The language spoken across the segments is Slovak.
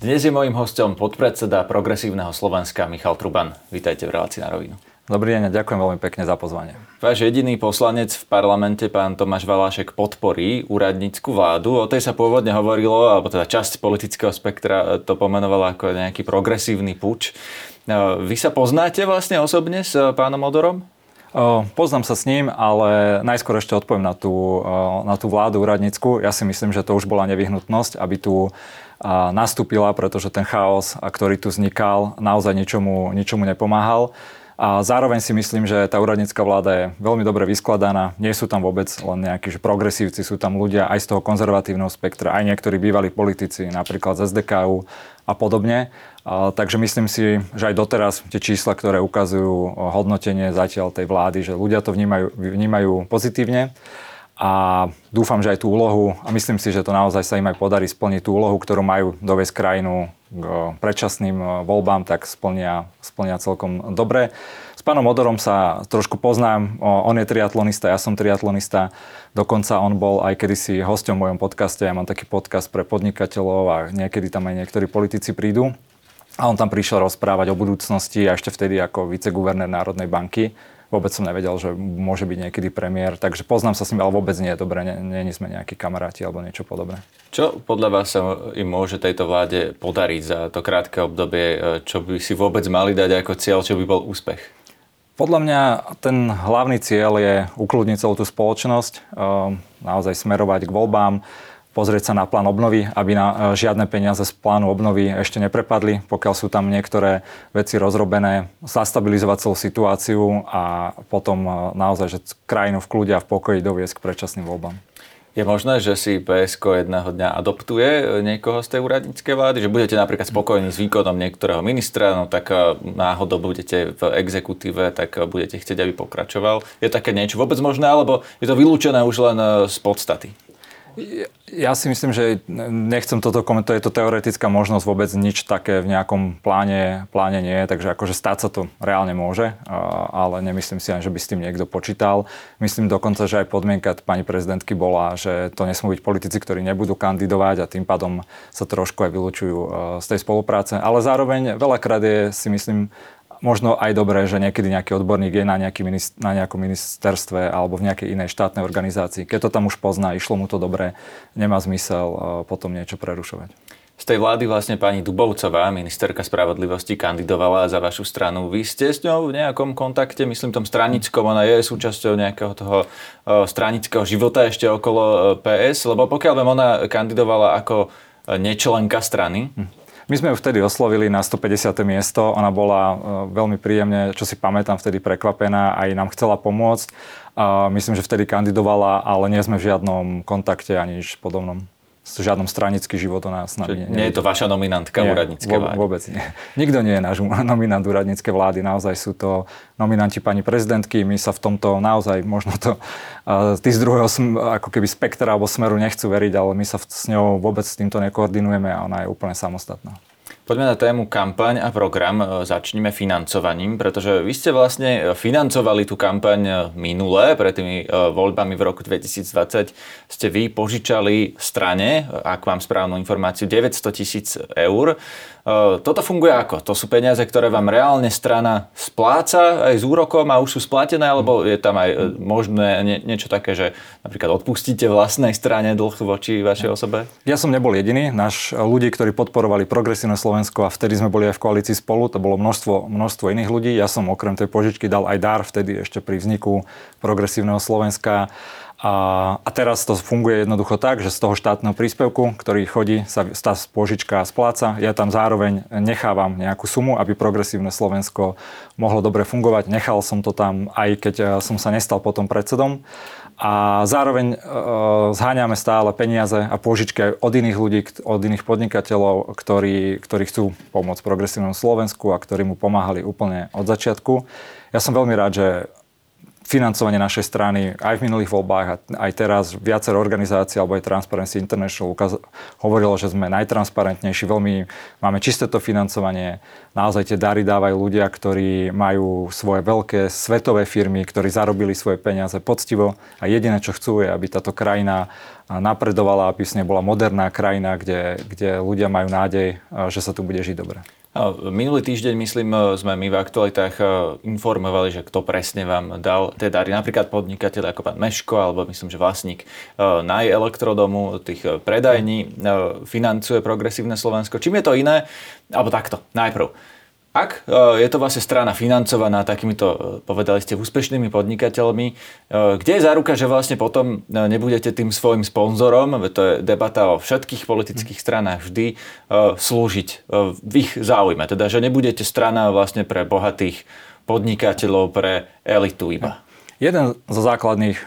Dnes je mojím hostom podpredseda Progresívneho Slovenska Michal Truban. Vítajte v relácii na rovinu. Dobrý deň a ďakujem veľmi pekne za pozvanie. Váš jediný poslanec v parlamente, pán Tomáš Valášek, podporí úradnícku vládu. O tej sa pôvodne hovorilo, alebo teda časť politického spektra to pomenovala ako nejaký progresívny puč. Vy sa poznáte vlastne osobne s pánom Odorom? Poznám sa s ním, ale najskôr ešte odpoviem na tú, na tú vládu úradnícku. Ja si myslím, že to už bola nevyhnutnosť, aby tu nastúpila, pretože ten chaos, ktorý tu vznikal, naozaj ničomu, ničomu nepomáhal. A zároveň si myslím, že tá úradnícka vláda je veľmi dobre vyskladaná. Nie sú tam vôbec len nejakí že progresívci, sú tam ľudia aj z toho konzervatívneho spektra, aj niektorí bývalí politici, napríklad z SDKU a podobne. A, takže myslím si, že aj doteraz tie čísla, ktoré ukazujú hodnotenie zatiaľ tej vlády, že ľudia to vnímajú, vnímajú pozitívne a dúfam, že aj tú úlohu, a myslím si, že to naozaj sa im aj podarí splniť tú úlohu, ktorú majú doviesť krajinu k predčasným e, voľbám, tak splnia, splnia celkom dobre. S pánom Odorom sa trošku poznám, on je triatlonista, ja som triatlonista, dokonca on bol aj kedysi hosťom v mojom podcaste, ja mám taký podcast pre podnikateľov a niekedy tam aj niektorí politici prídu. A on tam prišiel rozprávať o budúcnosti a ešte vtedy ako viceguvernér Národnej banky vôbec som nevedel, že môže byť niekedy premiér, takže poznám sa s ním, ale vôbec nie je dobré, nie, nie sme nejakí kamaráti alebo niečo podobné. Čo podľa vás sa im môže tejto vláde podariť za to krátke obdobie, e, čo by si vôbec mali dať ako cieľ, čo by bol úspech? Podľa mňa ten hlavný cieľ je ukludniť celú tú spoločnosť, e, naozaj smerovať k voľbám, pozrieť sa na plán obnovy, aby na, e, žiadne peniaze z plánu obnovy ešte neprepadli, pokiaľ sú tam niektoré veci rozrobené, zastabilizovať celú situáciu a potom e, naozaj, že krajinu v kľude a v pokoji doviesť k predčasným voľbám. Je možné, že si PSK jedného dňa adoptuje e, niekoho z tej úradníckej vlády? Že budete napríklad spokojní s výkonom niektorého ministra, no tak náhodou budete v exekutíve, tak budete chcieť, aby pokračoval. Je také niečo vôbec možné, alebo je to vylúčené už len z podstaty? Ja si myslím, že nechcem toto komentovať, je to teoretická možnosť, vôbec nič také v nejakom pláne, pláne nie je, takže akože stáť sa to reálne môže, ale nemyslím si ani, že by s tým niekto počítal. Myslím dokonca, že aj podmienka pani prezidentky bola, že to nesmú byť politici, ktorí nebudú kandidovať a tým pádom sa trošku aj vylúčujú z tej spolupráce. Ale zároveň veľakrát je si myslím možno aj dobré, že niekedy nejaký odborník je na, nejaký minist- na nejakom ministerstve alebo v nejakej inej štátnej organizácii. Keď to tam už pozná, išlo mu to dobre, nemá zmysel uh, potom niečo prerušovať. Z tej vlády vlastne pani Dubovcová, ministerka spravodlivosti, kandidovala za vašu stranu. Vy ste s ňou v nejakom kontakte, myslím tom stranickom, ona je súčasťou nejakého toho uh, stranického života ešte okolo uh, PS, lebo pokiaľ viem, ona kandidovala ako nečlenka strany. My sme ju vtedy oslovili na 150. miesto. Ona bola e, veľmi príjemne, čo si pamätám, vtedy prekvapená aj nám chcela pomôcť. Myslím, že vtedy kandidovala, ale nie sme v žiadnom kontakte ani nič podobnom žiadnom stranický život o nás nami. Nie, nie je to vaša nominantka nie, úradníckej vlády? Vôbec nie. Nikto nie je náš nominant úradníckej vlády. Naozaj sú to nominanti pani prezidentky. My sa v tomto naozaj, možno to uh, tí z druhého ako keby spektra alebo smeru nechcú veriť, ale my sa s ňou vôbec s týmto nekoordinujeme a ona je úplne samostatná. Poďme na tému kampaň a program. E, začneme financovaním, pretože vy ste vlastne financovali tú kampaň e, minulé, pred tými e, voľbami v roku 2020 ste vy požičali strane, ak mám správnu informáciu, 900 tisíc eur. Toto funguje ako? To sú peniaze, ktoré vám reálne strana spláca aj s úrokom a už sú splatené, alebo je tam aj možné nie, niečo také, že napríklad odpustíte vlastnej strane dlh voči vašej osobe? Ja som nebol jediný. Náš ľudí, ktorí podporovali progresívne Slovensko a vtedy sme boli aj v koalícii spolu, to bolo množstvo, množstvo iných ľudí. Ja som okrem tej požičky dal aj dar vtedy ešte pri vzniku progresívneho Slovenska a, a teraz to funguje jednoducho tak, že z toho štátneho príspevku, ktorý chodí, sa tá požička spláca. Ja tam zároveň nechávam nejakú sumu, aby progresívne Slovensko mohlo dobre fungovať. Nechal som to tam, aj keď e, som sa nestal potom predsedom. A zároveň e, zháňame stále peniaze a požičky aj od iných ľudí, od iných podnikateľov, ktorí, ktorí chcú pomôcť progresívnemu Slovensku a ktorí mu pomáhali úplne od začiatku. Ja som veľmi rád, že financovanie našej strany aj v minulých voľbách a aj teraz viacero organizácií alebo aj Transparency International ukaz- hovorilo, že sme najtransparentnejší, veľmi máme čisté to financovanie, naozaj tie dary dávajú ľudia, ktorí majú svoje veľké svetové firmy, ktorí zarobili svoje peniaze poctivo a jediné, čo chcú, je, aby táto krajina napredovala, aby s nej bola moderná krajina, kde, kde ľudia majú nádej, že sa tu bude žiť dobre. Minulý týždeň, myslím, sme my v aktualitách informovali, že kto presne vám dal tie dary. Napríklad podnikateľ ako pán Meško, alebo myslím, že vlastník naj elektrodomu, tých predajní, financuje progresívne Slovensko. Čím je to iné? Alebo takto, najprv. Ak e, je to vlastne strana financovaná takýmito, e, povedali ste, úspešnými podnikateľmi, e, kde je záruka, že vlastne potom nebudete tým svojim sponzorom, to je debata o všetkých politických stranách vždy, slúžiť v ich záujme. Teda, že nebudete strana vlastne pre bohatých podnikateľov, pre elitu iba. Jeden zo základných,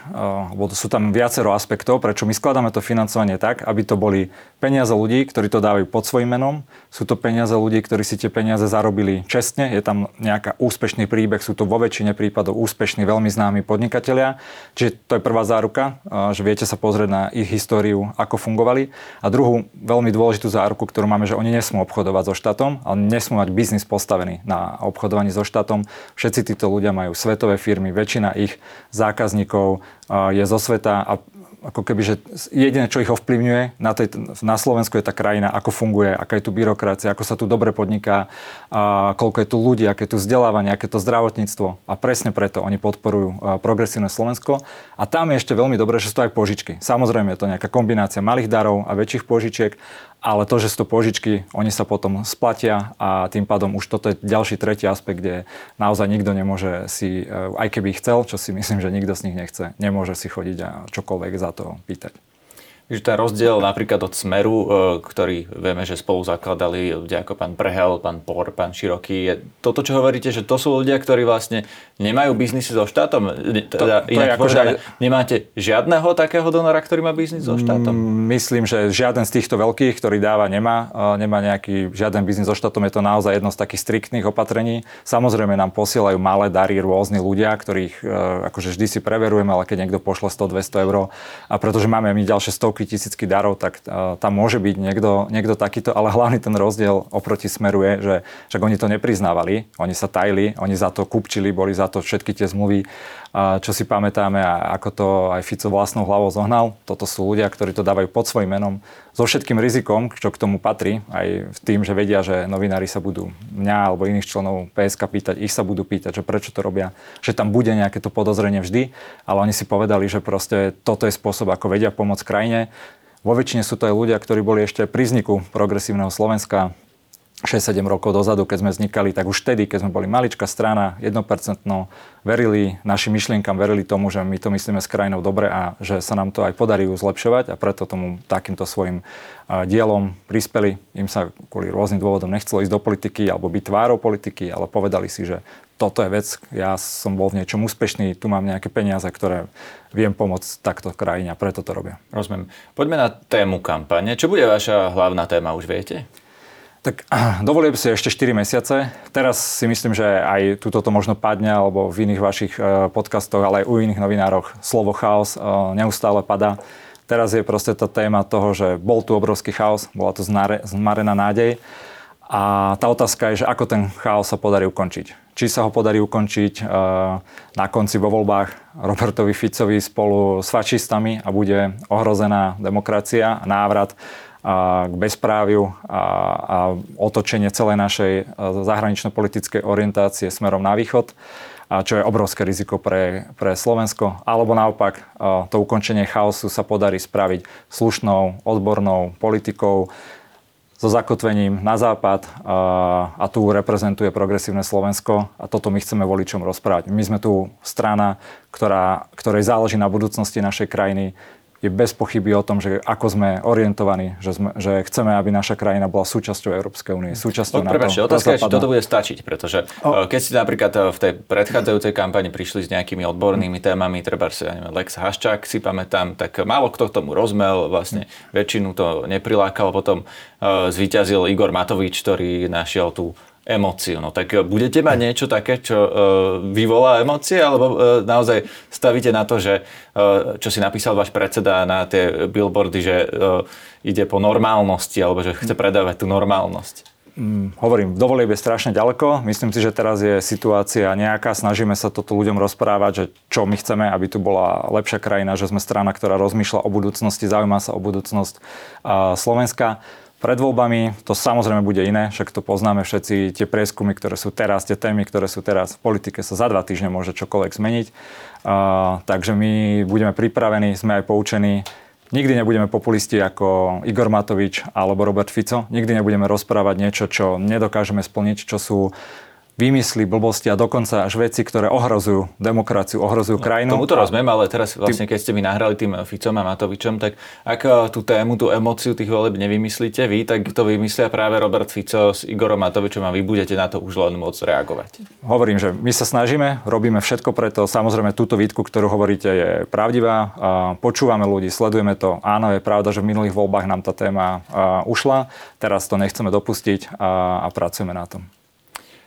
lebo sú tam viacero aspektov, prečo my skladáme to financovanie tak, aby to boli peniaze ľudí, ktorí to dávajú pod svojim menom. Sú to peniaze ľudí, ktorí si tie peniaze zarobili čestne. Je tam nejaká úspešný príbeh, sú to vo väčšine prípadov úspešní, veľmi známi podnikatelia. Čiže to je prvá záruka, že viete sa pozrieť na ich históriu, ako fungovali. A druhú veľmi dôležitú záruku, ktorú máme, že oni nesmú obchodovať so štátom, ale nesmú mať biznis postavený na obchodovaní so štátom. Všetci títo ľudia majú svetové firmy, väčšina ich zákazníkov je zo sveta a ako keby, že jediné, čo ich ovplyvňuje na, tej, na Slovensku je tá krajina, ako funguje, aká je tu byrokracia, ako sa tu dobre podniká, a koľko je tu ľudí, aké je tu vzdelávanie, aké je to zdravotníctvo. A presne preto oni podporujú progresívne Slovensko. A tam je ešte veľmi dobré, že sú to aj požičky. Samozrejme je to nejaká kombinácia malých darov a väčších požičiek, ale to, že sú to požičky, oni sa potom splatia a tým pádom už toto je ďalší tretí aspekt, kde naozaj nikto nemôže si, e, aj keby chcel, čo si myslím, že nikto z nich nechce, nemôže si chodiť a čokoľvek za to pýtať. Takže ten rozdiel napríklad od Smeru, e, ktorý vieme, že spolu zakladali ľudia ako pán Prehel, pán Por, pán Široký, je toto, čo hovoríte, že to sú ľudia, ktorí vlastne nemajú biznisy so štátom? Teda, to, to inak ako, povedané, že... nemáte žiadneho takého donora, ktorý má biznis so štátom? Mm, myslím, že žiaden z týchto veľkých, ktorý dáva, nemá, e, nemá nejaký žiaden biznis so štátom. Je to naozaj jedno z takých striktných opatrení. Samozrejme nám posielajú malé dary rôzni ľudia, ktorých e, akože vždy si preverujeme, ale keď niekto pošle 100-200 eur a pretože máme my ďalšie stovky tisícky darov, tak uh, tam môže byť niekto, niekto takýto, ale hlavný ten rozdiel oproti Smeru je, že však oni to nepriznávali, oni sa tajili, oni za to kupčili, boli za to všetky tie zmluvy, čo si pamätáme a ako to aj Fico vlastnou hlavou zohnal. Toto sú ľudia, ktorí to dávajú pod svojim menom, so všetkým rizikom, čo k tomu patrí, aj v tým, že vedia, že novinári sa budú mňa alebo iných členov PSK pýtať, ich sa budú pýtať, že prečo to robia, že tam bude nejaké to podozrenie vždy, ale oni si povedali, že proste toto je spôsob, ako vedia pomôcť krajine. Vo väčšine sú to aj ľudia, ktorí boli ešte pri vzniku progresívneho Slovenska, 6-7 rokov dozadu, keď sme vznikali, tak už vtedy, keď sme boli maličká strana, 1% verili našim myšlienkam, verili tomu, že my to myslíme s krajinou dobre a že sa nám to aj podarí zlepšovať a preto tomu takýmto svojim dielom prispeli. Im sa kvôli rôznym dôvodom nechcelo ísť do politiky alebo byť tvárou politiky, ale povedali si, že toto je vec, ja som bol v niečom úspešný, tu mám nejaké peniaze, ktoré viem pomôcť takto krajine a preto to robia. Rozumiem. Poďme na tému kampane. Čo bude vaša hlavná téma, už viete? Tak dovolím si ešte 4 mesiace. Teraz si myslím, že aj túto to možno padne, alebo v iných vašich e, podcastoch, ale aj u iných novinároch slovo chaos e, neustále padá. Teraz je proste tá téma toho, že bol tu obrovský chaos, bola tu zmarená nádej. A tá otázka je, že ako ten chaos sa podarí ukončiť. Či sa ho podarí ukončiť e, na konci vo voľbách Robertovi Ficovi spolu s fašistami a bude ohrozená demokracia návrat k bezpráviu a, a otočenie celej našej e, zahranično-politickej orientácie smerom na východ, a čo je obrovské riziko pre, pre Slovensko. Alebo naopak, e, to ukončenie chaosu sa podarí spraviť slušnou, odbornou politikou, so zakotvením na západ a, a tu reprezentuje progresívne Slovensko a toto my chceme voličom rozprávať. My sme tu strana, ktorá, ktorej záleží na budúcnosti našej krajiny je bez pochyby o tom, že ako sme orientovaní, že, sme, že chceme, aby naša krajina bola súčasťou Európskej únie, súčasťou no, NATO. otázka je, či toto bude stačiť, pretože o. Eh, keď ste napríklad eh, v tej predchádzajúcej kampani prišli s nejakými odbornými témami, treba si, ja neviem, Lex Haščák si pamätám, tak málo kto tomu rozmel, vlastne väčšinu to neprilákal, potom uh, zvíťazil Igor Matovič, ktorý našiel tú emóciu. No tak budete mať niečo také, čo uh, vyvolá emócie, alebo uh, naozaj stavíte na to, že uh, čo si napísal váš predseda na tie billboardy, že uh, ide po normálnosti, alebo že chce predávať tú normálnosť? Mm, hovorím, do volieb je strašne ďaleko. Myslím si, že teraz je situácia nejaká. Snažíme sa toto ľuďom rozprávať, že čo my chceme, aby tu bola lepšia krajina, že sme strana, ktorá rozmýšľa o budúcnosti, zaujíma sa o budúcnosť Slovenska. Pred voľbami to samozrejme bude iné, však to poznáme všetci, tie prieskumy, ktoré sú teraz, tie témy, ktoré sú teraz v politike sa za dva týždne môže čokoľvek zmeniť. Uh, takže my budeme pripravení, sme aj poučení Nikdy nebudeme populisti ako Igor Matovič alebo Robert Fico. Nikdy nebudeme rozprávať niečo, čo nedokážeme splniť, čo sú vymysly, blbosti a dokonca až veci, ktoré ohrozujú demokraciu, ohrozujú no, krajinu. Tomu to rozumiem, ale teraz vlastne, keď ste mi nahrali tým Ficom a Matovičom, tak ak eh, tú tému, tú emóciu tých voleb nevymyslíte vy, tak to vymyslia práve Robert Fico s Igorom Matovičom a vy budete na to už len môcť reagovať. Hovorím, že my sa snažíme, robíme všetko preto. Samozrejme, túto výtku, ktorú hovoríte, je pravdivá. Počúvame ľudí, sledujeme to. Áno, je pravda, že v minulých voľbách nám tá téma ušla. Teraz to nechceme dopustiť a, a pracujeme na tom.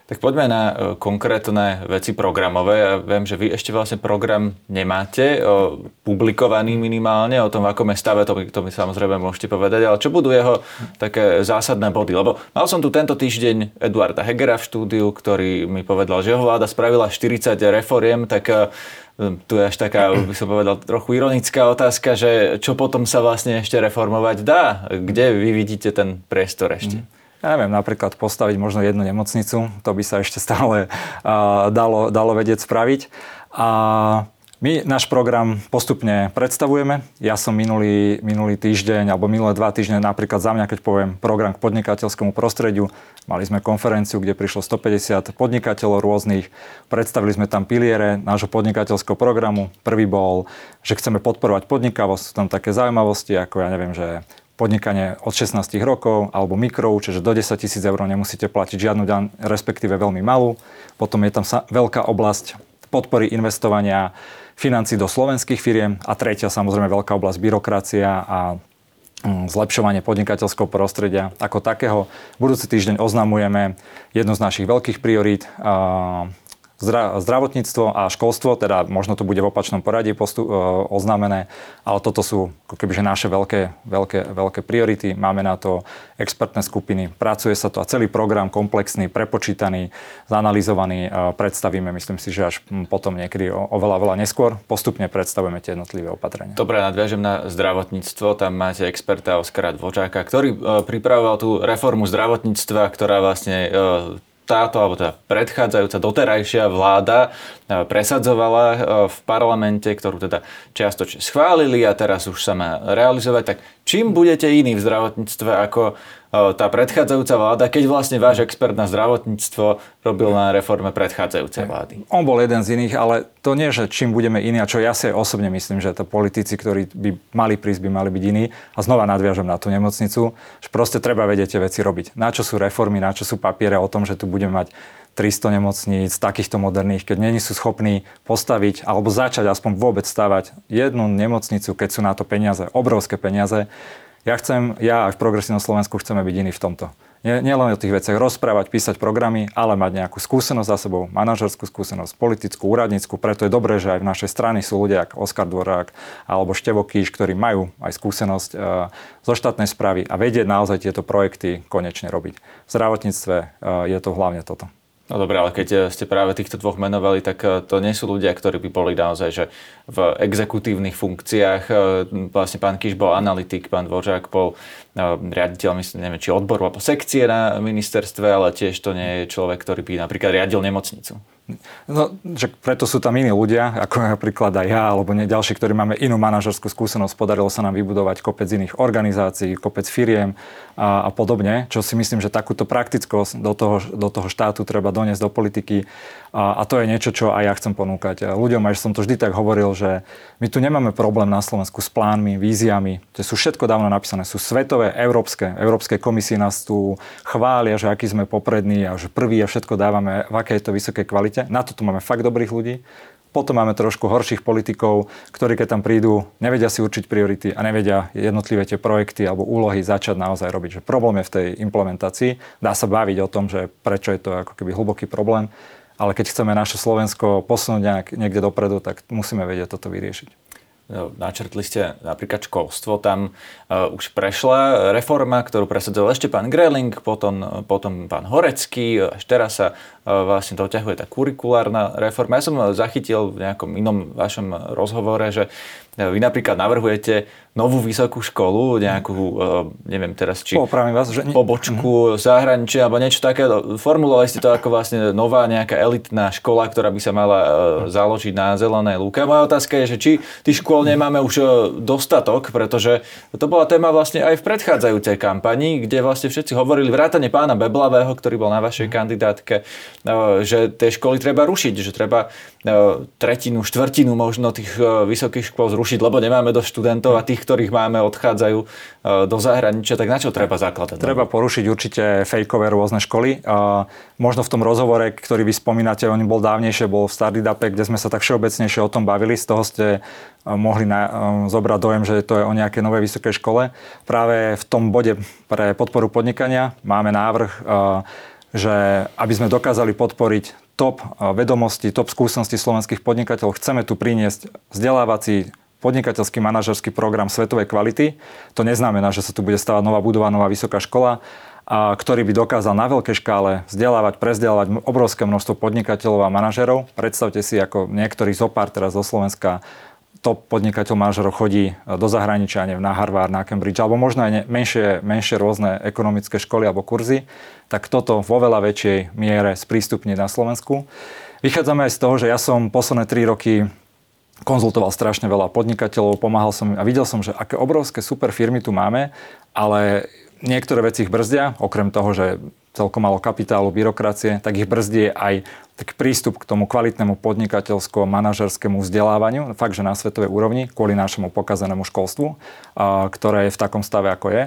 Tak poďme na e, konkrétne veci programové. Ja viem, že vy ešte vlastne program nemáte, o, publikovaný minimálne, o tom, v akom je stave, to, to mi samozrejme môžete povedať, ale čo budú jeho také zásadné body? Lebo mal som tu tento týždeň Eduarda Hegera v štúdiu, ktorý mi povedal, že jeho vláda spravila 40 reforiem, tak e, tu je až taká, by som povedal, trochu ironická otázka, že čo potom sa vlastne ešte reformovať dá? Kde vy vidíte ten priestor ešte? Mm ja neviem, napríklad postaviť možno jednu nemocnicu, to by sa ešte stále uh, dalo, dalo vedieť spraviť. A my náš program postupne predstavujeme. Ja som minulý, minulý týždeň alebo minulé dva týždne napríklad za mňa, keď poviem program k podnikateľskému prostrediu, mali sme konferenciu, kde prišlo 150 podnikateľov rôznych, predstavili sme tam piliere nášho podnikateľského programu. Prvý bol, že chceme podporovať podnikavosť, sú tam také zaujímavosti, ako ja neviem, že podnikanie od 16 rokov alebo mikro, čiže do 10 tisíc eur nemusíte platiť žiadnu daň, respektíve veľmi malú. Potom je tam sa, veľká oblasť podpory investovania financí do slovenských firiem a tretia samozrejme veľká oblasť byrokracia a mm, zlepšovanie podnikateľského prostredia ako takého. Budúci týždeň oznamujeme jednu z našich veľkých priorít zdravotníctvo a školstvo, teda možno to bude v opačnom poradí postu, e, oznámené, ale toto sú kebyže naše veľké, veľké, veľké priority. Máme na to expertné skupiny, pracuje sa to a celý program komplexný, prepočítaný, zanalizovaný, e, predstavíme, myslím si, že až potom niekedy oveľa, veľa neskôr postupne predstavujeme tie jednotlivé opatrenia. Dobre, nadviažem na zdravotníctvo. Tam máte experta Oskara Dvočáka, ktorý e, pripravoval tú reformu zdravotníctva, ktorá vlastne táto, alebo teda predchádzajúca doterajšia vláda e, presadzovala e, v parlamente, ktorú teda čiastočne schválili a teraz už sa má realizovať, tak čím budete iní v zdravotníctve ako tá predchádzajúca vláda, keď vlastne váš expert na zdravotníctvo robil na reforme predchádzajúcej vlády. On bol jeden z iných, ale to nie, že čím budeme iní, a čo ja si osobne myslím, že to politici, ktorí by mali prísť, by mali byť iní. A znova nadviažem na tú nemocnicu, že proste treba vedieť tie veci robiť. Na čo sú reformy, na čo sú papiere o tom, že tu budeme mať 300 nemocníc, takýchto moderných, keď není sú schopní postaviť alebo začať aspoň vôbec stavať jednu nemocnicu, keď sú na to peniaze, obrovské peniaze, ja chcem, ja aj v Progresívnom Slovensku chceme byť iní v tomto. Nie, nielen o tých veciach rozprávať, písať programy, ale mať nejakú skúsenosť za sebou, manažerskú skúsenosť, politickú, úradnícku. Preto je dobré, že aj v našej strane sú ľudia ako Oskar Dvorák alebo Števo Kíš, ktorí majú aj skúsenosť e, zo štátnej správy a vedieť naozaj tieto projekty konečne robiť. V zdravotníctve e, je to hlavne toto. No dobré, ale keď eh, ste práve týchto dvoch menovali, tak eh, to nie sú ľudia, ktorí by boli naozaj že v exekutívnych funkciách. Eh, vlastne pán Kiš bol analytik, pán Dvořák bol riaditeľ, myslím, neviem, či odboru alebo sekcie na ministerstve, ale tiež to nie je človek, ktorý by napríklad riadil nemocnicu. No, že preto sú tam iní ľudia, ako napríklad aj ja, alebo nie ďalší, ktorí máme inú manažerskú skúsenosť. Podarilo sa nám vybudovať kopec iných organizácií, kopec firiem a, a podobne, čo si myslím, že takúto praktickosť do toho, do toho štátu treba doniesť do politiky a, a to je niečo, čo aj ja chcem ponúkať. Ľuďom, aj som to vždy tak hovoril, že my tu nemáme problém na Slovensku s plánmi, víziami, to sú všetko dávno napísané, sú svetové, európske. Európske komisie nás tu chvália, že aký sme poprední a že prvý a všetko dávame v akej to vysokej kvalite. Na to tu máme fakt dobrých ľudí. Potom máme trošku horších politikov, ktorí keď tam prídu, nevedia si určiť priority a nevedia jednotlivé tie projekty alebo úlohy začať naozaj robiť. Že problém je v tej implementácii. Dá sa baviť o tom, že prečo je to ako keby hlboký problém, ale keď chceme naše Slovensko posunúť nejak, niekde dopredu, tak musíme vedieť toto vyriešiť. No, načrtli ste napríklad školstvo, tam uh, už prešla reforma, ktorú presadzoval ešte pán Greling, potom, potom pán Horecký, až teraz sa uh, vlastne doťahuje tá kurikulárna reforma. Ja som zachytil v nejakom inom vašom rozhovore, že vy napríklad navrhujete novú vysokú školu, nejakú, eh, neviem teraz, či Popravím vás, že... pobočku mm-hmm. zahraničia, alebo niečo také. Formulovali ste to ako vlastne nová nejaká elitná škola, ktorá by sa mala eh, založiť na zelenej lúke. Moja otázka je, že či tých škôl nemáme už eh, dostatok, pretože to bola téma vlastne aj v predchádzajúcej kampani, kde vlastne všetci hovorili vrátane pána Beblavého, ktorý bol na vašej kandidátke, že tie školy treba rušiť, že treba tretinu, štvrtinu možno tých vysokých škôl zrušiť, lebo nemáme dosť študentov a tých, ktorých máme, odchádzajú e, do zahraničia, tak na čo treba zakladať? Treba porušiť určite fejkové rôzne školy. Možno v tom rozhovore, ktorý vy spomínate, on bol dávnejšie, bol v Stardidape, kde sme sa tak všeobecnejšie o tom bavili. Z toho ste e, mohli na, e, zobrať dojem, že to je o nejakej novej vysokej škole. Práve v tom bode pre podporu podnikania máme návrh, že aby sme dokázali podporiť top vedomosti, top skúsenosti slovenských podnikateľov, chceme tu priniesť vzdelávací podnikateľský manažerský program svetovej kvality. To neznamená, že sa tu bude stavať nová budova, nová vysoká škola, a ktorý by dokázal na veľkej škále vzdelávať, prezdelávať obrovské množstvo podnikateľov a manažerov. Predstavte si, ako niektorý zopár teraz zo Slovenska top podnikateľ manažerov chodí do zahraničia, neviem, na Harvard, na Cambridge, alebo možno aj menšie, menšie rôzne ekonomické školy alebo kurzy, tak toto vo veľa väčšej miere sprístupní na Slovensku. Vychádzame aj z toho, že ja som posledné 3 roky konzultoval strašne veľa podnikateľov, pomáhal som a videl som, že aké obrovské super firmy tu máme, ale niektoré veci ich brzdia, okrem toho, že celkom malo kapitálu, byrokracie, tak ich brzdí aj tak prístup k tomu kvalitnému podnikateľskému manažerskému vzdelávaniu, fakt, že na svetovej úrovni, kvôli našemu pokazanému školstvu, ktoré je v takom stave, ako je.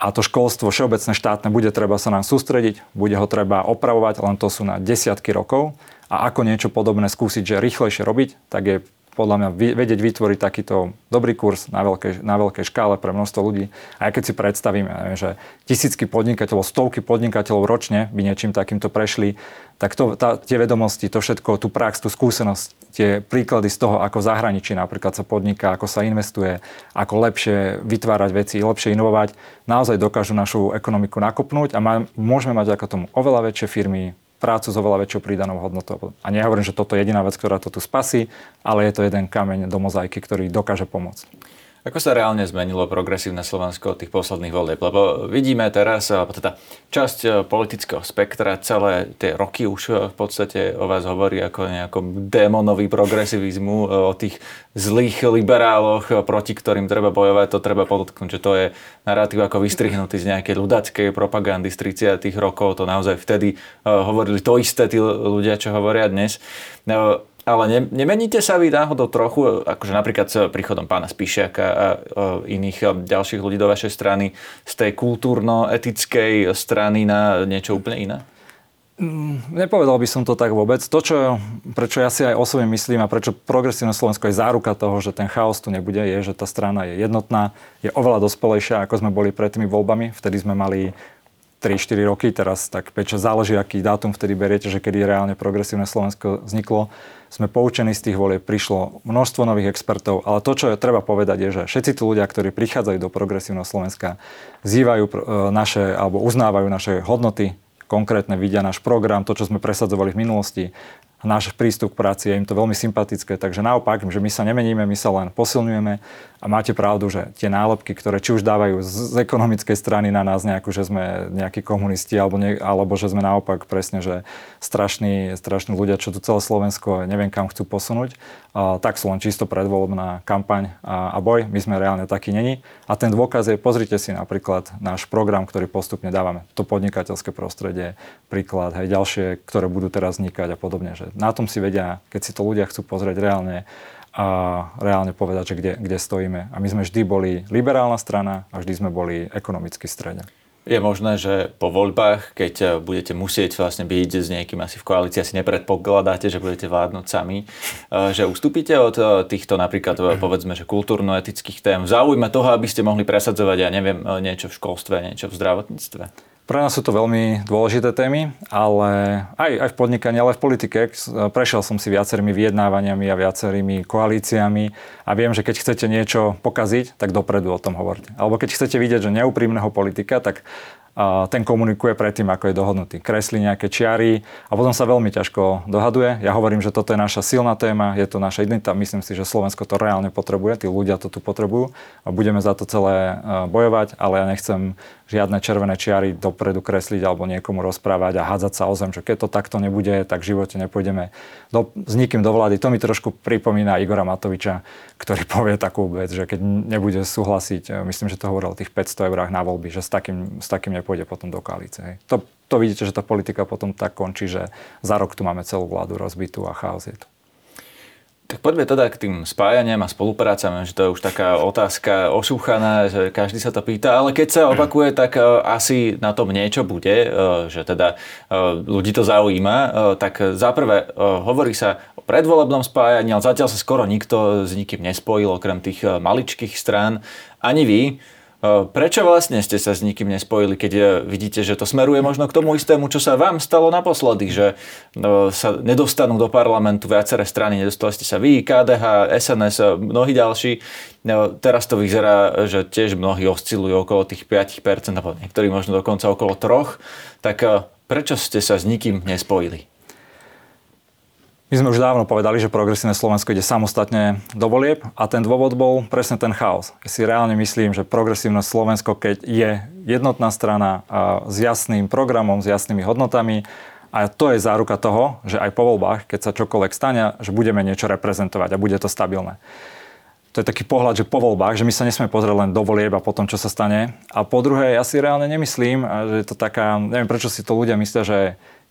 A to školstvo všeobecné štátne bude treba sa nám sústrediť, bude ho treba opravovať, len to sú na desiatky rokov. A ako niečo podobné skúsiť, že rýchlejšie robiť, tak je podľa mňa vedieť vytvoriť takýto dobrý kurz na veľkej, na veľkej škále pre množstvo ľudí. A keď si predstavíme, že tisícky podnikateľov, stovky podnikateľov ročne by niečím takýmto prešli, tak to, tá, tie vedomosti, to všetko, tú prax, tú skúsenosť, tie príklady z toho, ako v zahraničí napríklad sa podniká, ako sa investuje, ako lepšie vytvárať veci, lepšie inovovať, naozaj dokážu našu ekonomiku nakopnúť a má, môžeme mať ako tomu oveľa väčšie firmy, prácu s oveľa väčšou prídanou hodnotou. A nehovorím, že toto je jediná vec, ktorá to tu spasí, ale je to jeden kameň do mozaiky, ktorý dokáže pomôcť. Ako sa reálne zmenilo progresívne Slovensko od tých posledných volieb? Lebo vidíme teraz, teda časť e, politického spektra celé tie roky už e, v podstate o vás hovorí ako nejakom démonový progresivizmu, e, o tých zlých liberáloch, proti ktorým treba bojovať, to treba podotknúť, že to je narratív ako vystrihnutý z nejakej ľudackej propagandy z 30 rokov, to naozaj vtedy hovorili to isté tí ľudia, čo hovoria dnes. Ale ne, nemeníte sa vy náhodou trochu, akože napríklad s príchodom pána Spíšiaka a iných ďalších ľudí do vašej strany, z tej kultúrno-etickej strany na niečo úplne iné? Mm, nepovedal by som to tak vôbec. To, čo, prečo ja si aj osobne myslím a prečo progresívne Slovensko je záruka toho, že ten chaos tu nebude, je, že tá strana je jednotná, je oveľa dospelejšia, ako sme boli pred tými voľbami. Vtedy sme mali 3-4 roky, teraz tak 5 záleží, aký dátum vtedy beriete, že kedy reálne progresívne Slovensko vzniklo sme poučení z tých volieb, prišlo množstvo nových expertov, ale to, čo je treba povedať, je, že všetci tí ľudia, ktorí prichádzajú do progresívneho Slovenska, zývajú e, naše alebo uznávajú naše hodnoty, konkrétne vidia náš program, to, čo sme presadzovali v minulosti, náš prístup k práci je im to veľmi sympatické. Takže naopak, že my sa nemeníme, my sa len posilňujeme a máte pravdu, že tie nálepky, ktoré či už dávajú z ekonomickej strany na nás nejakú, že sme nejakí komunisti alebo, nie, alebo že sme naopak presne, že strašní, strašní ľudia, čo tu celé Slovensko neviem kam chcú posunúť, a, tak sú len čisto predvolebná kampaň a, a boj. My sme reálne takí není. A ten dôkaz je, pozrite si napríklad náš program, ktorý postupne dávame. To podnikateľské prostredie, príklad, hej, ďalšie, ktoré budú teraz vznikať a podobne. Že na tom si vedia, keď si to ľudia chcú pozrieť reálne, a reálne povedať, že kde, kde stojíme. A my sme vždy boli liberálna strana a vždy sme boli ekonomicky strede. Je možné, že po voľbách, keď eh, budete musieť vlastne byť s niekým asi v koalícii, asi nepredpokladáte, že budete vládnuť sami, eh, že ustúpite od eh, týchto napríklad povedzme, že kultúrno-etických tém v záujme toho, aby ste mohli presadzovať, ja neviem, niečo v školstve, niečo v zdravotníctve? Pre nás sú to veľmi dôležité témy, ale aj, aj v podnikaní, ale aj v politike. Prešiel som si viacerými vyjednávaniami a viacerými koalíciami a viem, že keď chcete niečo pokaziť, tak dopredu o tom hovorte. Alebo keď chcete vidieť, že neúprimného politika, tak ten komunikuje predtým, ako je dohodnutý. Kreslí nejaké čiary a potom sa veľmi ťažko dohaduje. Ja hovorím, že toto je naša silná téma, je to naša identita. Myslím si, že Slovensko to reálne potrebuje, tí ľudia to tu potrebujú a budeme za to celé bojovať, ale ja nechcem žiadne červené čiary dopredu kresliť alebo niekomu rozprávať a hádzať sa o zem, že keď to takto nebude, tak v živote nepôjdeme do, s nikým do vlády. To mi trošku pripomína Igora Matoviča, ktorý povie takú vec, že keď nebude súhlasiť, e, myslím, že to hovoril o tých 500 eurách na voľby, že s takým, s takým nepôjde potom do koalície. To, to vidíte, že tá politika potom tak končí, že za rok tu máme celú vládu rozbitú a chaos je tu. Tak poďme teda k tým spájaniam a spoluprácam, že to je už taká otázka osúchaná, že každý sa to pýta, ale keď sa opakuje, tak e, asi na tom niečo bude, e, že teda e, ľudí to zaujíma. Tak zaprvé hovorí sa o predvolebnom spájaní, ale zatiaľ sa skoro nikto s nikým nespojil, okrem tých maličkých strán. Ani vy. Prečo vlastne ste sa s nikým nespojili, keď e, vidíte, že to smeruje možno k tomu istému, čo sa vám stalo naposledy, že e, sa nedostanú do parlamentu viaceré strany, nedostali ste sa vy, KDH, SNS, e, mnohí ďalší. Teraz to vyzerá, že tiež mnohí oscilujú okolo tých 5%, alebo niektorí možno dokonca okolo 3%. Tak prečo ste sa s nikým nespojili? My sme už dávno povedali, že progresívne Slovensko ide samostatne do volieb a ten dôvod bol presne ten chaos. Ja si reálne myslím, že progresívne Slovensko, keď je jednotná strana s jasným programom, s jasnými hodnotami, a to je záruka toho, že aj po voľbách, keď sa čokoľvek stane, že budeme niečo reprezentovať a bude to stabilné. To je taký pohľad, že po voľbách, že my sa nesme pozrieť len do volieb a potom, čo sa stane. A po druhé, ja si reálne nemyslím, že je to taká, neviem prečo si to ľudia myslia, že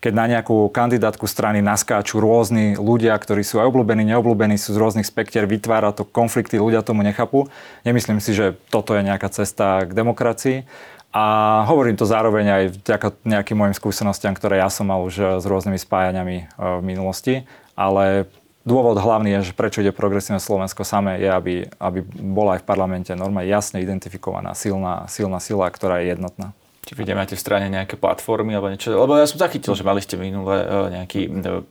keď na nejakú kandidátku strany naskáču rôzni ľudia, ktorí sú aj obľúbení, neobľúbení, sú z rôznych spektier, vytvára to konflikty, ľudia tomu nechápu. Nemyslím si, že toto je nejaká cesta k demokracii. A hovorím to zároveň aj vďaka nejakým mojim skúsenostiam, ktoré ja som mal už s rôznymi spájaniami e, v minulosti. Ale dôvod hlavný je, že prečo ide progresívne Slovensko samé, je, aby, aby bola aj v parlamente norma jasne identifikovaná silná, silná sila, ktorá je jednotná. Či vy máte v strane nejaké platformy alebo niečo? Lebo ja som zachytil, že mali ste minule e, nejaký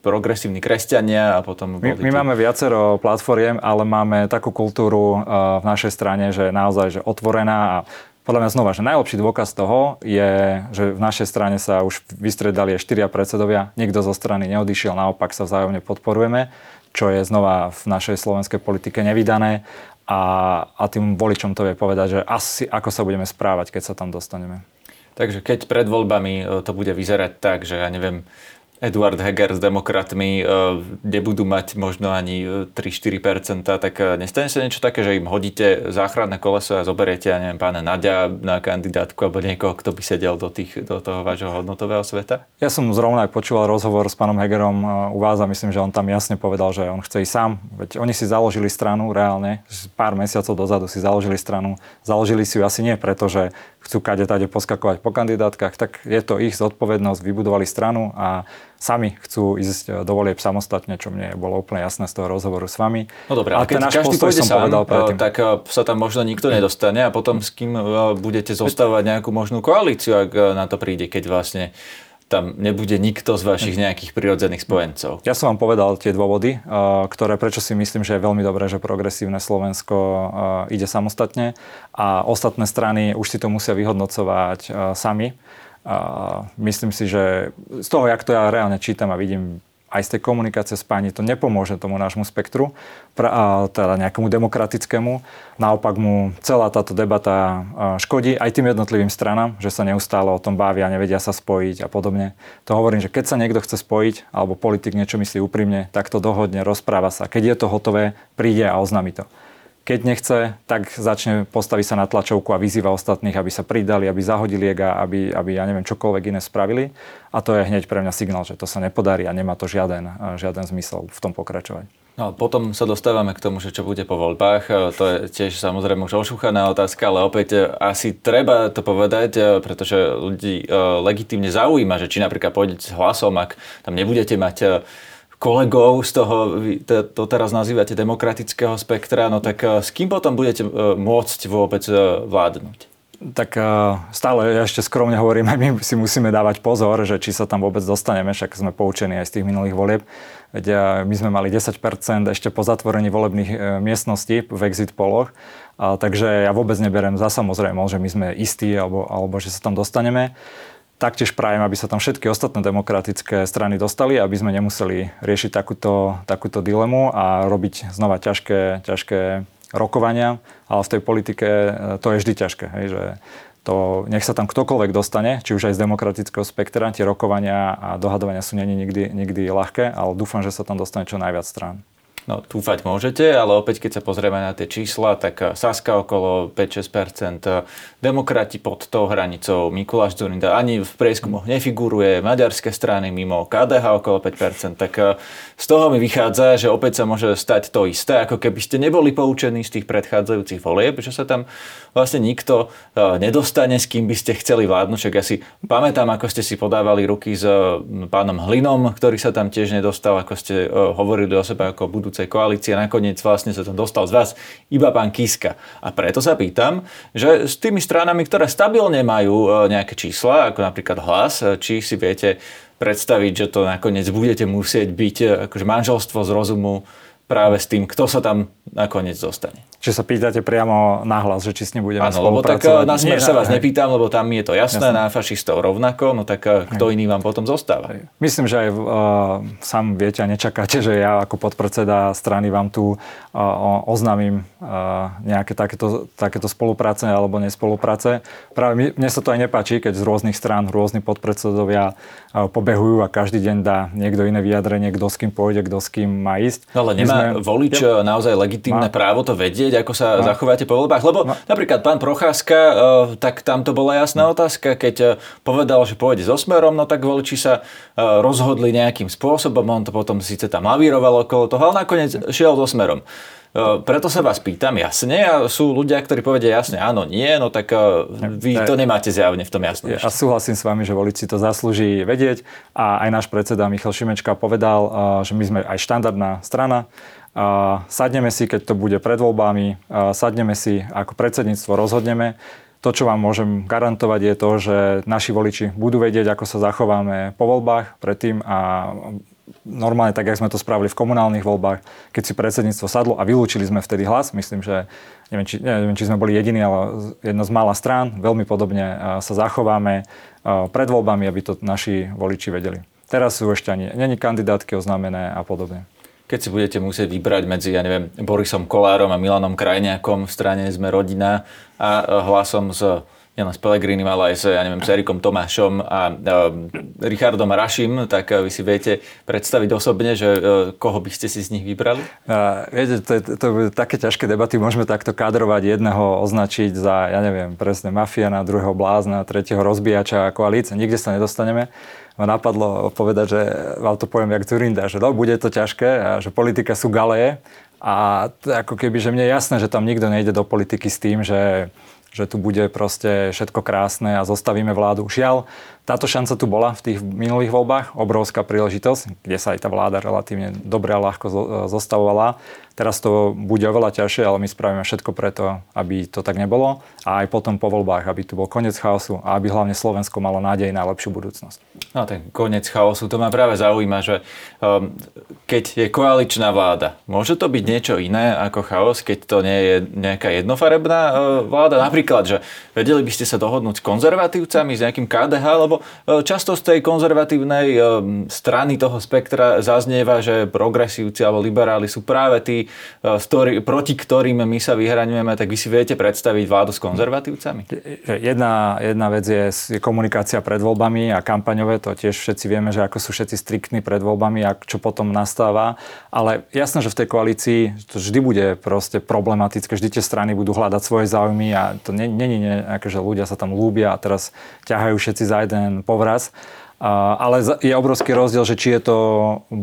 progresívni kresťania a potom... My, my máme viacero platformiem, ale máme takú kultúru e, v našej strane, že naozaj že otvorená a podľa mňa znova, že najlepší dôkaz toho je, že v našej strane sa už vystredali aj štyria predsedovia, nikto zo strany neodišiel, naopak sa vzájomne podporujeme, čo je znova v našej slovenskej politike nevydané a, a tým voličom to vie povedať, že asi ako sa budeme správať, keď sa tam dostaneme. Takže keď pred voľbami e, to bude vyzerať tak, že ja neviem, Eduard Heger s demokratmi e, nebudú mať možno ani 3-4%, e, tak nestane sa niečo také, že im hodíte záchranné koleso a zoberiete, ja neviem, pána Nadia na kandidátku alebo niekoho, kto by sedel do, tých, do toho vášho hodnotového sveta? Ja som zrovna počúval rozhovor s pánom Hegerom u vás a myslím, že on tam jasne povedal, že on chce ísť sám. Veď oni si založili stranu reálne, pár mesiacov dozadu si založili stranu. Založili si ju asi nie preto, že chcú kade tade poskakovať po kandidátkach, tak je to ich zodpovednosť, vybudovali stranu a sami chcú ísť e, do volieb samostatne, čo mne bolo úplne jasné z toho rozhovoru s vami. No dobré, ale keď každý pôjde sám, e, tak e, sa tam možno nikto nedostane. A potom s kým budete zostávať nejakú možnú koalíciu, ak na to príde, keď vlastne tam nebude nikto z vašich nejakých prirodzených spojencov. Ja som vám povedal tie dôvody, ktoré prečo si myslím, že je veľmi dobré, že progresívne Slovensko ide samostatne a ostatné strany už si to musia vyhodnocovať sami. A myslím si, že z toho, jak to ja reálne čítam a vidím aj z tej komunikácie s pani to nepomôže tomu nášmu spektru, teda nejakému demokratickému. Naopak mu celá táto debata škodí aj tým jednotlivým stranám, že sa neustále o tom bavia, nevedia sa spojiť a podobne. To hovorím, že keď sa niekto chce spojiť, alebo politik niečo myslí úprimne, tak to dohodne, rozpráva sa. Keď je to hotové, príde a oznámi to. Keď nechce, tak začne postaviť sa na tlačovku a vyzýva ostatných, aby sa pridali, aby zahodili ega, aby, aby ja neviem, čokoľvek iné spravili. A to je hneď pre mňa signál, že to sa nepodarí a nemá to žiaden, žiaden zmysel v tom pokračovať. No potom sa dostávame k tomu, že čo bude po voľbách. E, to je tiež samozrejme už ošúchaná otázka, ale opäť e, asi treba to povedať, e, pretože ľudí legitímne zaujíma, že či napríklad pôjdete s hlasom, ak tam nebudete mať kolegov z toho, to, to teraz nazývate demokratického spektra, no tak s kým potom budete môcť vôbec vládnuť? Tak stále ja ešte skromne hovorím, my si musíme dávať pozor, že či sa tam vôbec dostaneme, však sme poučení aj z tých minulých volieb. Veď my sme mali 10% ešte po zatvorení volebných miestností v exit poloch, a, takže ja vôbec neberiem za samozrejmosť, že my sme istí alebo, alebo že sa tam dostaneme. Taktiež prajem, aby sa tam všetky ostatné demokratické strany dostali, aby sme nemuseli riešiť takúto, takúto dilemu a robiť znova ťažké, ťažké rokovania, ale v tej politike e, to je vždy ťažké. Hej, že to nech sa tam ktokoľvek dostane, či už aj z demokratického spektra, tie rokovania a dohadovania sú není nikdy, nikdy ľahké, ale dúfam, že sa tam dostane čo najviac strán. No, dúfať môžete, ale opäť, keď sa pozrieme na tie čísla, tak eh, Saska okolo 5-6%, eh, demokrati pod tou hranicou, Mikuláš Zurinda ani v prieskumoch nefiguruje, maďarské strany mimo, KDH okolo 5%, tak eh, z toho mi vychádza, že opäť sa môže stať to isté, ako keby ste neboli poučení z tých predchádzajúcich volieb, že sa tam vlastne nikto nedostane, s kým by ste chceli vládnuť. Však ja si pamätám, ako ste si podávali ruky s pánom Hlinom, ktorý sa tam tiež nedostal, ako ste hovorili o sebe ako budúce budúcej koalície. Nakoniec vlastne sa tam dostal z vás iba pán Kiska. A preto sa pýtam, že s tými stranami, ktoré stabilne majú e, nejaké čísla, ako napríklad hlas, e, či si viete predstaviť, že to nakoniec budete musieť byť e, akože manželstvo z rozumu práve s tým, kto sa tam nakoniec dostane. Či sa pýtate priamo nahlas, že či s ním budeme Áno, lebo tak eh, na smer sa vás nepýtam, lebo tam je to jasné, jasné. na fašistov rovnako, no tak eh, kto iný vám potom zostáva? Myslím, že aj uh, sám viete a nečakáte, že ja ako podpredseda strany vám tu uh, oznámim uh, nejaké takéto, takéto spolupráce alebo nespolupráce. Práve mi, mne sa to aj nepáči, keď z rôznych strán rôzni podpredsedovia uh, pobehujú a každý deň dá niekto iné vyjadrenie, kto s kým pôjde, kto s kým má ísť. No, ale nemá sme... volič ja. naozaj legitímne má. právo to vedieť? Vedieť, ako sa no. zachováte po voľbách? Lebo no. napríklad pán Procházka, uh, tak tam to bola jasná no. otázka, keď uh, povedal, že pôjde so smerom, no tak voliči sa uh, rozhodli nejakým spôsobom, on to potom síce tam lavíroval okolo toho, ale nakoniec šiel so smerom. Preto sa vás pýtam jasne a sú ľudia, ktorí povedia jasne áno, nie, no tak vy to nemáte zjavne v tom jasne. A súhlasím s vami, že voliči to zaslúži vedieť a aj náš predseda Michal Šimečka povedal, že my sme aj štandardná strana, sadneme si, keď to bude pred voľbami, sadneme si ako predsedníctvo, rozhodneme. To, čo vám môžem garantovať, je to, že naši voliči budú vedieť, ako sa zachováme po voľbách predtým a normálne tak, jak sme to spravili v komunálnych voľbách, keď si predsedníctvo sadlo a vylúčili sme vtedy hlas, myslím, že neviem, či, neviem, či sme boli jediní, ale jedna z mála strán, veľmi podobne sa zachováme pred voľbami, aby to naši voliči vedeli. Teraz sú ešte ani, není kandidátky oznámené a podobne keď si budete musieť vybrať medzi, ja neviem, Borisom Kolárom a Milanom Krajniakom v strane Sme rodina a hlasom z nielen s Pelegrínim, ale aj s, ja neviem, s Erikom Tomášom a uh, Richardom Rašim, tak uh, vy si viete predstaviť osobne, že uh, koho by ste si z nich vybrali? Uh, viete, to, to, to také ťažké debaty. Môžeme takto kadrovať jedného označiť za, ja neviem, presne mafiana, druhého blázna, tretieho rozbíjača koalície. Nikde sa nedostaneme ma napadlo povedať, že vám to poviem jak Zurinda, že no, bude to ťažké a že politika sú galeje a ako keby, že mne je jasné, že tam nikto nejde do politiky s tým, že že tu bude proste všetko krásne a zostavíme vládu. Žiaľ, táto šanca tu bola v tých minulých voľbách, obrovská príležitosť, kde sa aj tá vláda relatívne dobre a ľahko zostavovala. Teraz to bude oveľa ťažšie, ale my spravíme všetko preto, aby to tak nebolo a aj potom po voľbách, aby tu bol koniec chaosu a aby hlavne Slovensko malo nádej na lepšiu budúcnosť. No ten koniec chaosu, to ma práve zaujíma, že um, keď je koaličná vláda, môže to byť niečo iné ako chaos, keď to nie je nejaká jednofarebná uh, vláda? Napríklad, že vedeli by ste sa dohodnúť s konzervatívcami, s nejakým KDH, lebo E, často z tej konzervatívnej e, strany toho spektra zaznieva, že progresívci alebo liberáli sú práve tí, e, proti ktorým my sa vyhraňujeme, tak vy si viete predstaviť vládu s konzervatívcami? Jedna, jedna vec je, je komunikácia pred voľbami a kampaňové, to tiež všetci vieme, že ako sú všetci striktní pred voľbami a čo potom nastáva. Ale jasné, že v tej koalícii to vždy bude proste problematické, vždy tie strany budú hľadať svoje záujmy a to není nejaké, že ľudia sa tam lúbia a teraz ťahajú všetci za jeden ten povraz. Ale je obrovský rozdiel, že či je to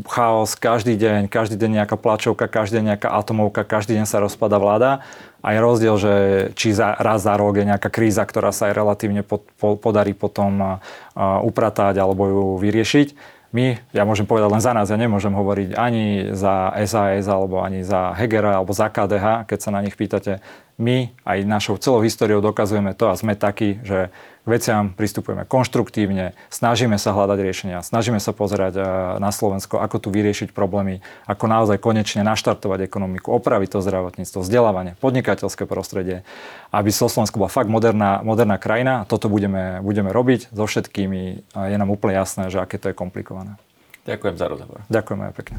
chaos každý deň, každý deň nejaká plačovka, každý deň nejaká atomovka, každý deň sa rozpada vláda. A je rozdiel, že či za, raz za rok je nejaká kríza, ktorá sa aj relatívne pod, po, podarí potom upratať alebo ju vyriešiť my, ja môžem povedať len za nás, ja nemôžem hovoriť ani za SAS alebo ani za Hegera alebo za KDH, keď sa na nich pýtate. My aj našou celou históriou dokazujeme to a sme takí, že k veciam pristupujeme konštruktívne, snažíme sa hľadať riešenia, snažíme sa pozerať eh, na Slovensko, ako tu vyriešiť problémy, ako naozaj konečne naštartovať ekonomiku, opraviť to zdravotníctvo, vzdelávanie, podnikateľské prostredie, aby Slovensko bola fakt moderná, moderná krajina. Toto budeme, budeme robiť so všetkými je nám úplne jasné, že aké to je komplikované. Ďakujem za rozhovor. Ďakujem aj pekne.